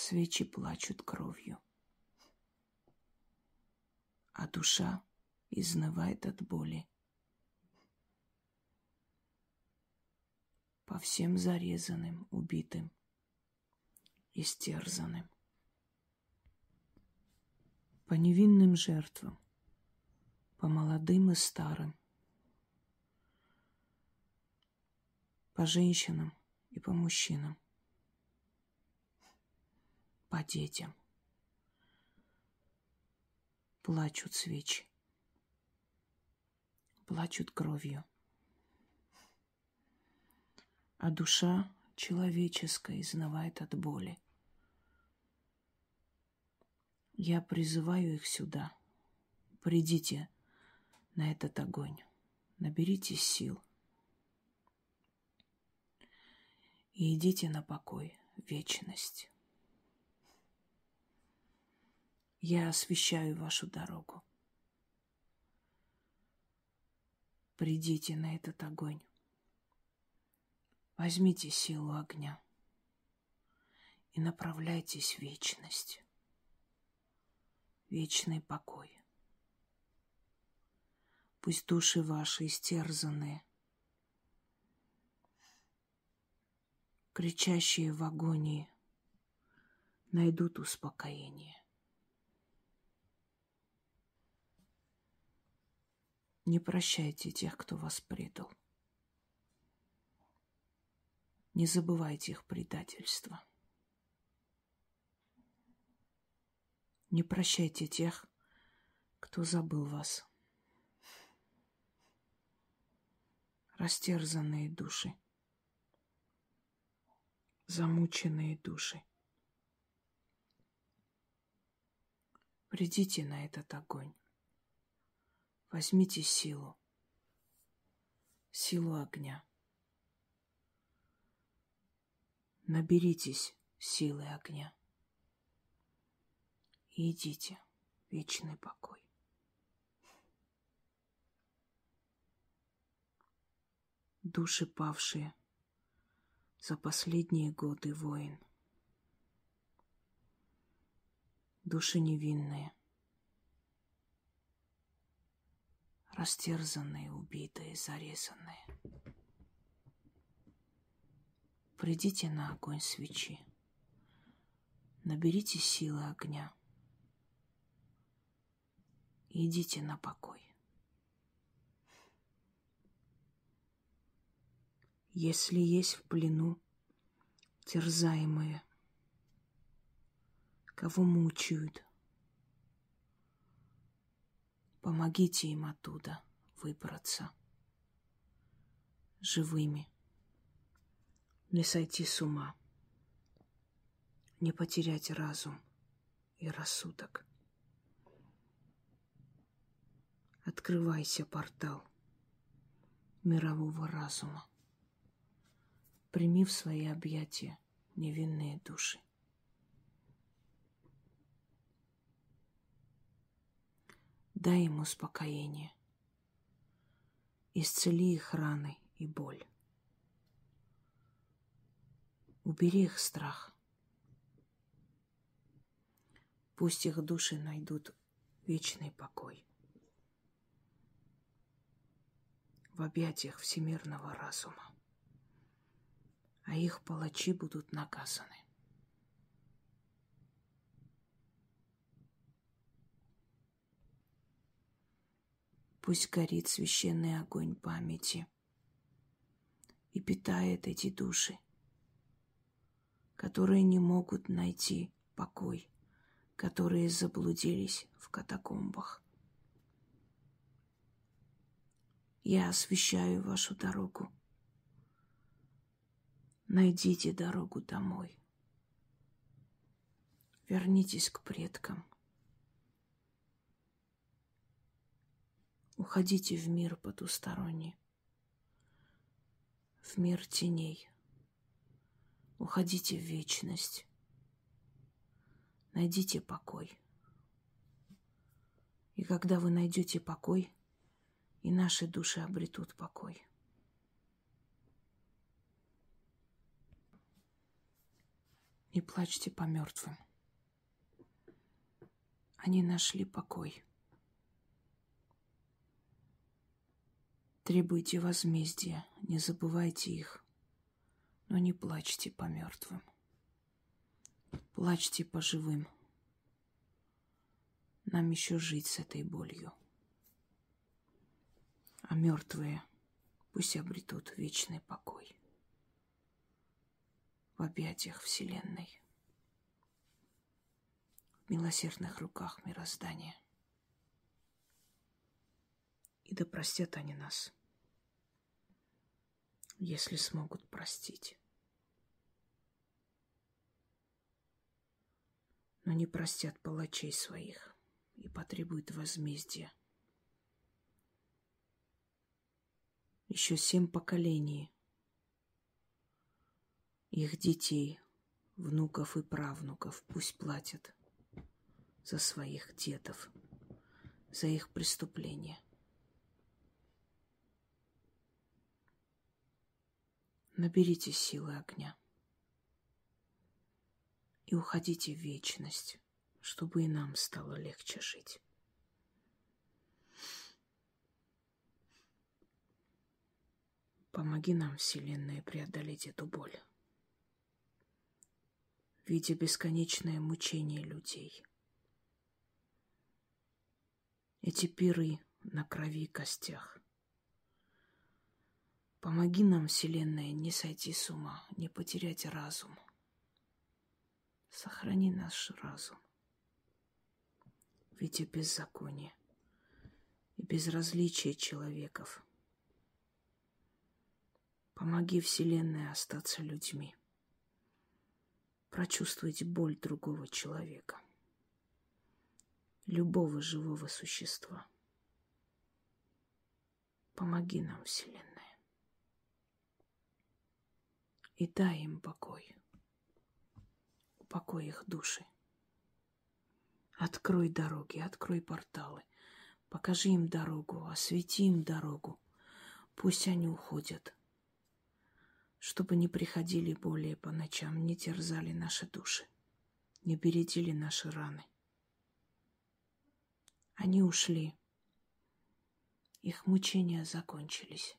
Свечи плачут кровью, а душа изнывает от боли. По всем зарезанным, убитым, истерзанным. По невинным жертвам, по молодым и старым, по женщинам и по мужчинам по детям. Плачут свечи, плачут кровью. А душа человеческая изнывает от боли. Я призываю их сюда. Придите на этот огонь. Наберитесь сил. И идите на покой, вечность. Я освещаю вашу дорогу. Придите на этот огонь. Возьмите силу огня и направляйтесь в вечность, вечный покой. Пусть души ваши истерзанные, кричащие в агонии, найдут успокоение. Не прощайте тех, кто вас предал. Не забывайте их предательство. Не прощайте тех, кто забыл вас. Растерзанные души, замученные души. Придите на этот огонь. Возьмите силу, силу огня. Наберитесь силы огня. И идите в вечный покой. Души павшие за последние годы войн. Души невинные. Растерзанные, убитые, зарезанные. Придите на огонь свечи, наберите силы огня идите на покой. Если есть в плену терзаемые, кого мучают, Помогите им оттуда выбраться живыми, не сойти с ума, не потерять разум и рассудок. Открывайся, портал мирового разума. Прими в свои объятия невинные души. Дай им успокоение. Исцели их раны и боль. Убери их страх. Пусть их души найдут вечный покой. В объятиях всемирного разума. А их палачи будут наказаны. Пусть горит священный огонь памяти и питает эти души, которые не могут найти покой, которые заблудились в катакомбах. Я освещаю вашу дорогу. Найдите дорогу домой. Вернитесь к предкам. Уходите в мир потусторонний, в мир теней. Уходите в вечность. Найдите покой. И когда вы найдете покой, и наши души обретут покой. Не плачьте по мертвым. Они нашли покой. Требуйте возмездия, не забывайте их, но не плачьте по мертвым. Плачьте по живым. Нам еще жить с этой болью. А мертвые пусть обретут вечный покой в объятиях Вселенной, в милосердных руках мироздания. И да простят они нас, если смогут простить. Но не простят палачей своих и потребуют возмездия. Еще семь поколений их детей, внуков и правнуков пусть платят за своих дедов, за их преступления. Наберите силы огня и уходите в вечность, чтобы и нам стало легче жить. Помоги нам, Вселенная, преодолеть эту боль видя бесконечное мучение людей. Эти пиры на крови и костях. Помоги нам, Вселенная, не сойти с ума, не потерять разум. Сохрани наш разум. Видя беззаконие и безразличие человеков. Помоги, Вселенная, остаться людьми прочувствовать боль другого человека, любого живого существа. Помоги нам, Вселенная, и дай им покой, упокой их души. Открой дороги, открой порталы, покажи им дорогу, освети им дорогу. Пусть они уходят чтобы не приходили более по ночам, не терзали наши души, не бередили наши раны. Они ушли. Их мучения закончились.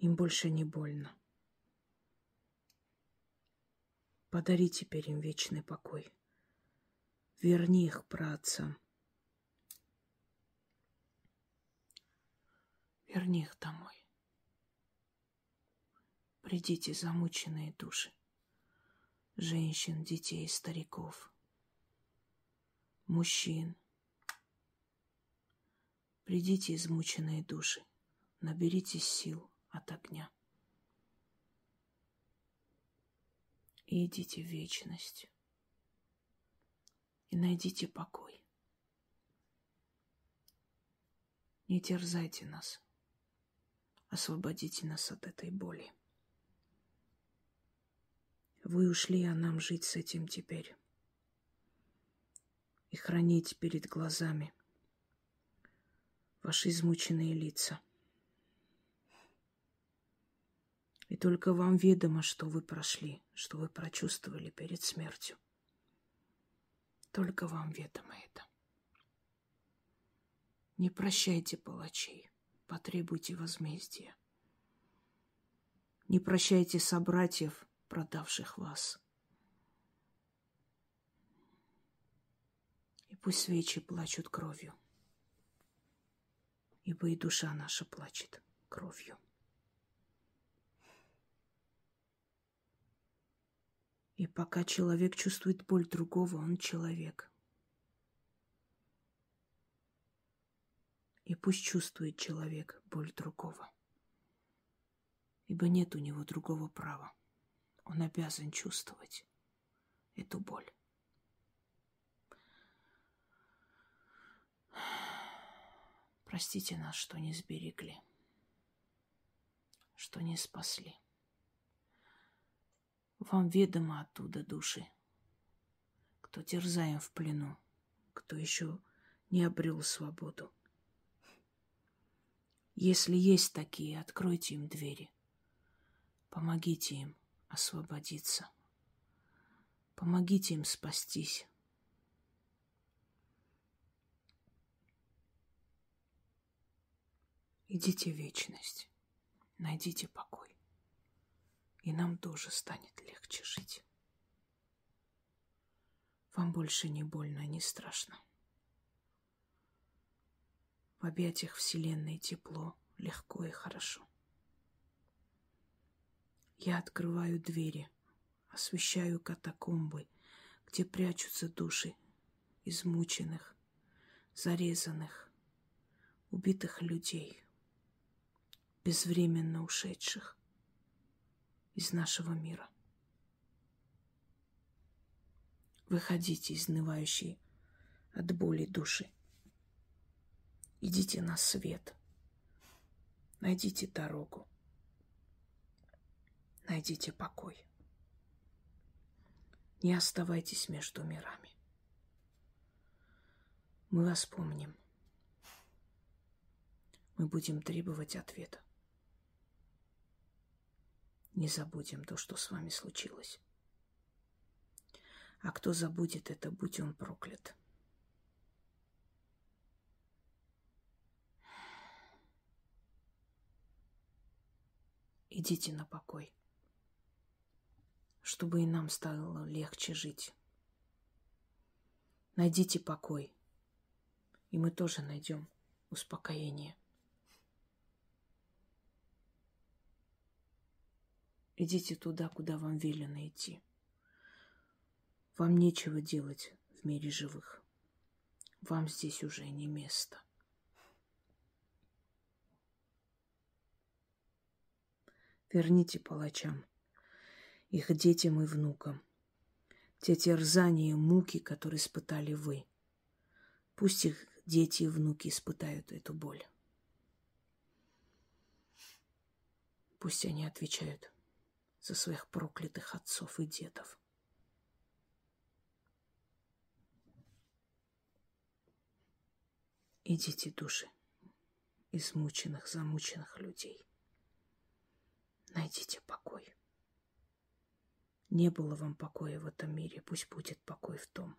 Им больше не больно. Подари теперь им вечный покой. Верни их праотцам. Верни их домой. Придите, замученные души, женщин, детей, стариков, мужчин. Придите, измученные души, наберитесь сил от огня. И идите в вечность. И найдите покой. Не терзайте нас. Освободите нас от этой боли. Вы ушли, а нам жить с этим теперь. И хранить перед глазами ваши измученные лица. И только вам ведомо, что вы прошли, что вы прочувствовали перед смертью. Только вам ведомо это. Не прощайте палачей, потребуйте возмездия. Не прощайте собратьев, продавших вас. И пусть свечи плачут кровью, ибо и душа наша плачет кровью. И пока человек чувствует боль другого, он человек. И пусть чувствует человек боль другого, ибо нет у него другого права. Он обязан чувствовать эту боль. Простите нас, что не сберегли, что не спасли. Вам ведомо оттуда души, кто терзаем в плену, кто еще не обрел свободу. Если есть такие, откройте им двери, помогите им освободиться. Помогите им спастись. Идите в вечность, найдите покой, и нам тоже станет легче жить. Вам больше не больно, не страшно. В объятиях Вселенной тепло, легко и хорошо. Я открываю двери, освещаю катакомбы, где прячутся души измученных, зарезанных, убитых людей, безвременно ушедших из нашего мира. Выходите, изнывающие от боли души. Идите на свет. Найдите дорогу. Найдите покой. Не оставайтесь между мирами. Мы вас помним. Мы будем требовать ответа. Не забудем то, что с вами случилось. А кто забудет это, будь он проклят. Идите на покой, чтобы и нам стало легче жить. Найдите покой, и мы тоже найдем успокоение. Идите туда, куда вам велено идти. Вам нечего делать в мире живых. Вам здесь уже не место. Верните палачам, их детям и внукам, те терзания и муки, которые испытали вы. Пусть их дети и внуки испытают эту боль. Пусть они отвечают за своих проклятых отцов и дедов. Идите, души измученных, замученных людей. Найдите покой. Не было вам покоя в этом мире, пусть будет покой в том.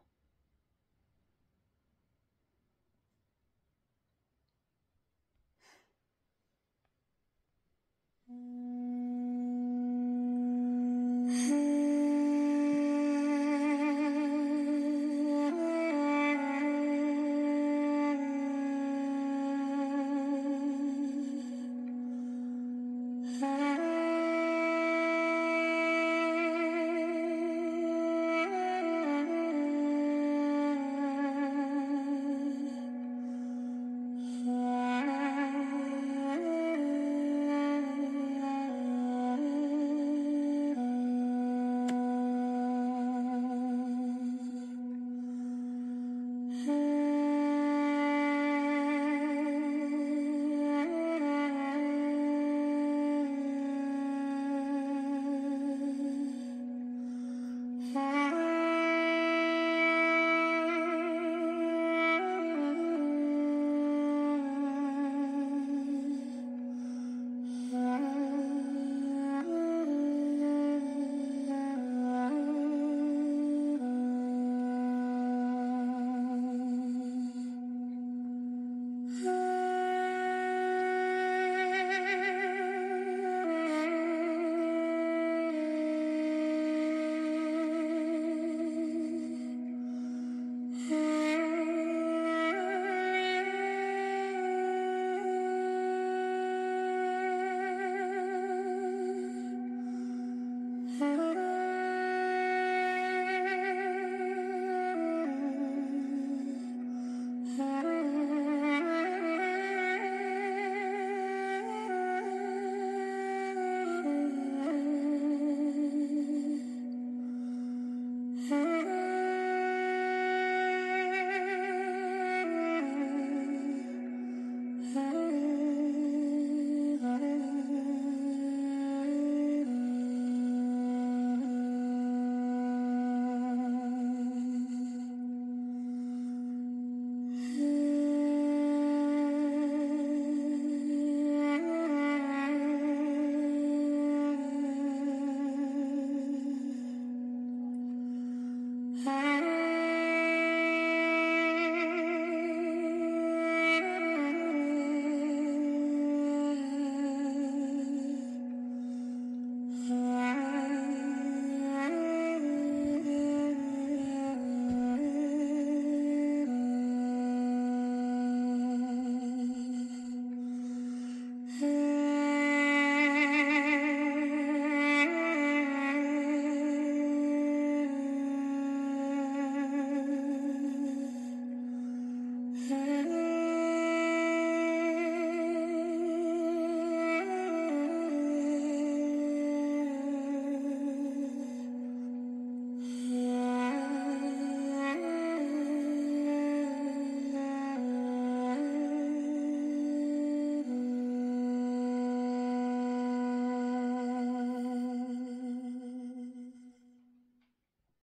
Mm.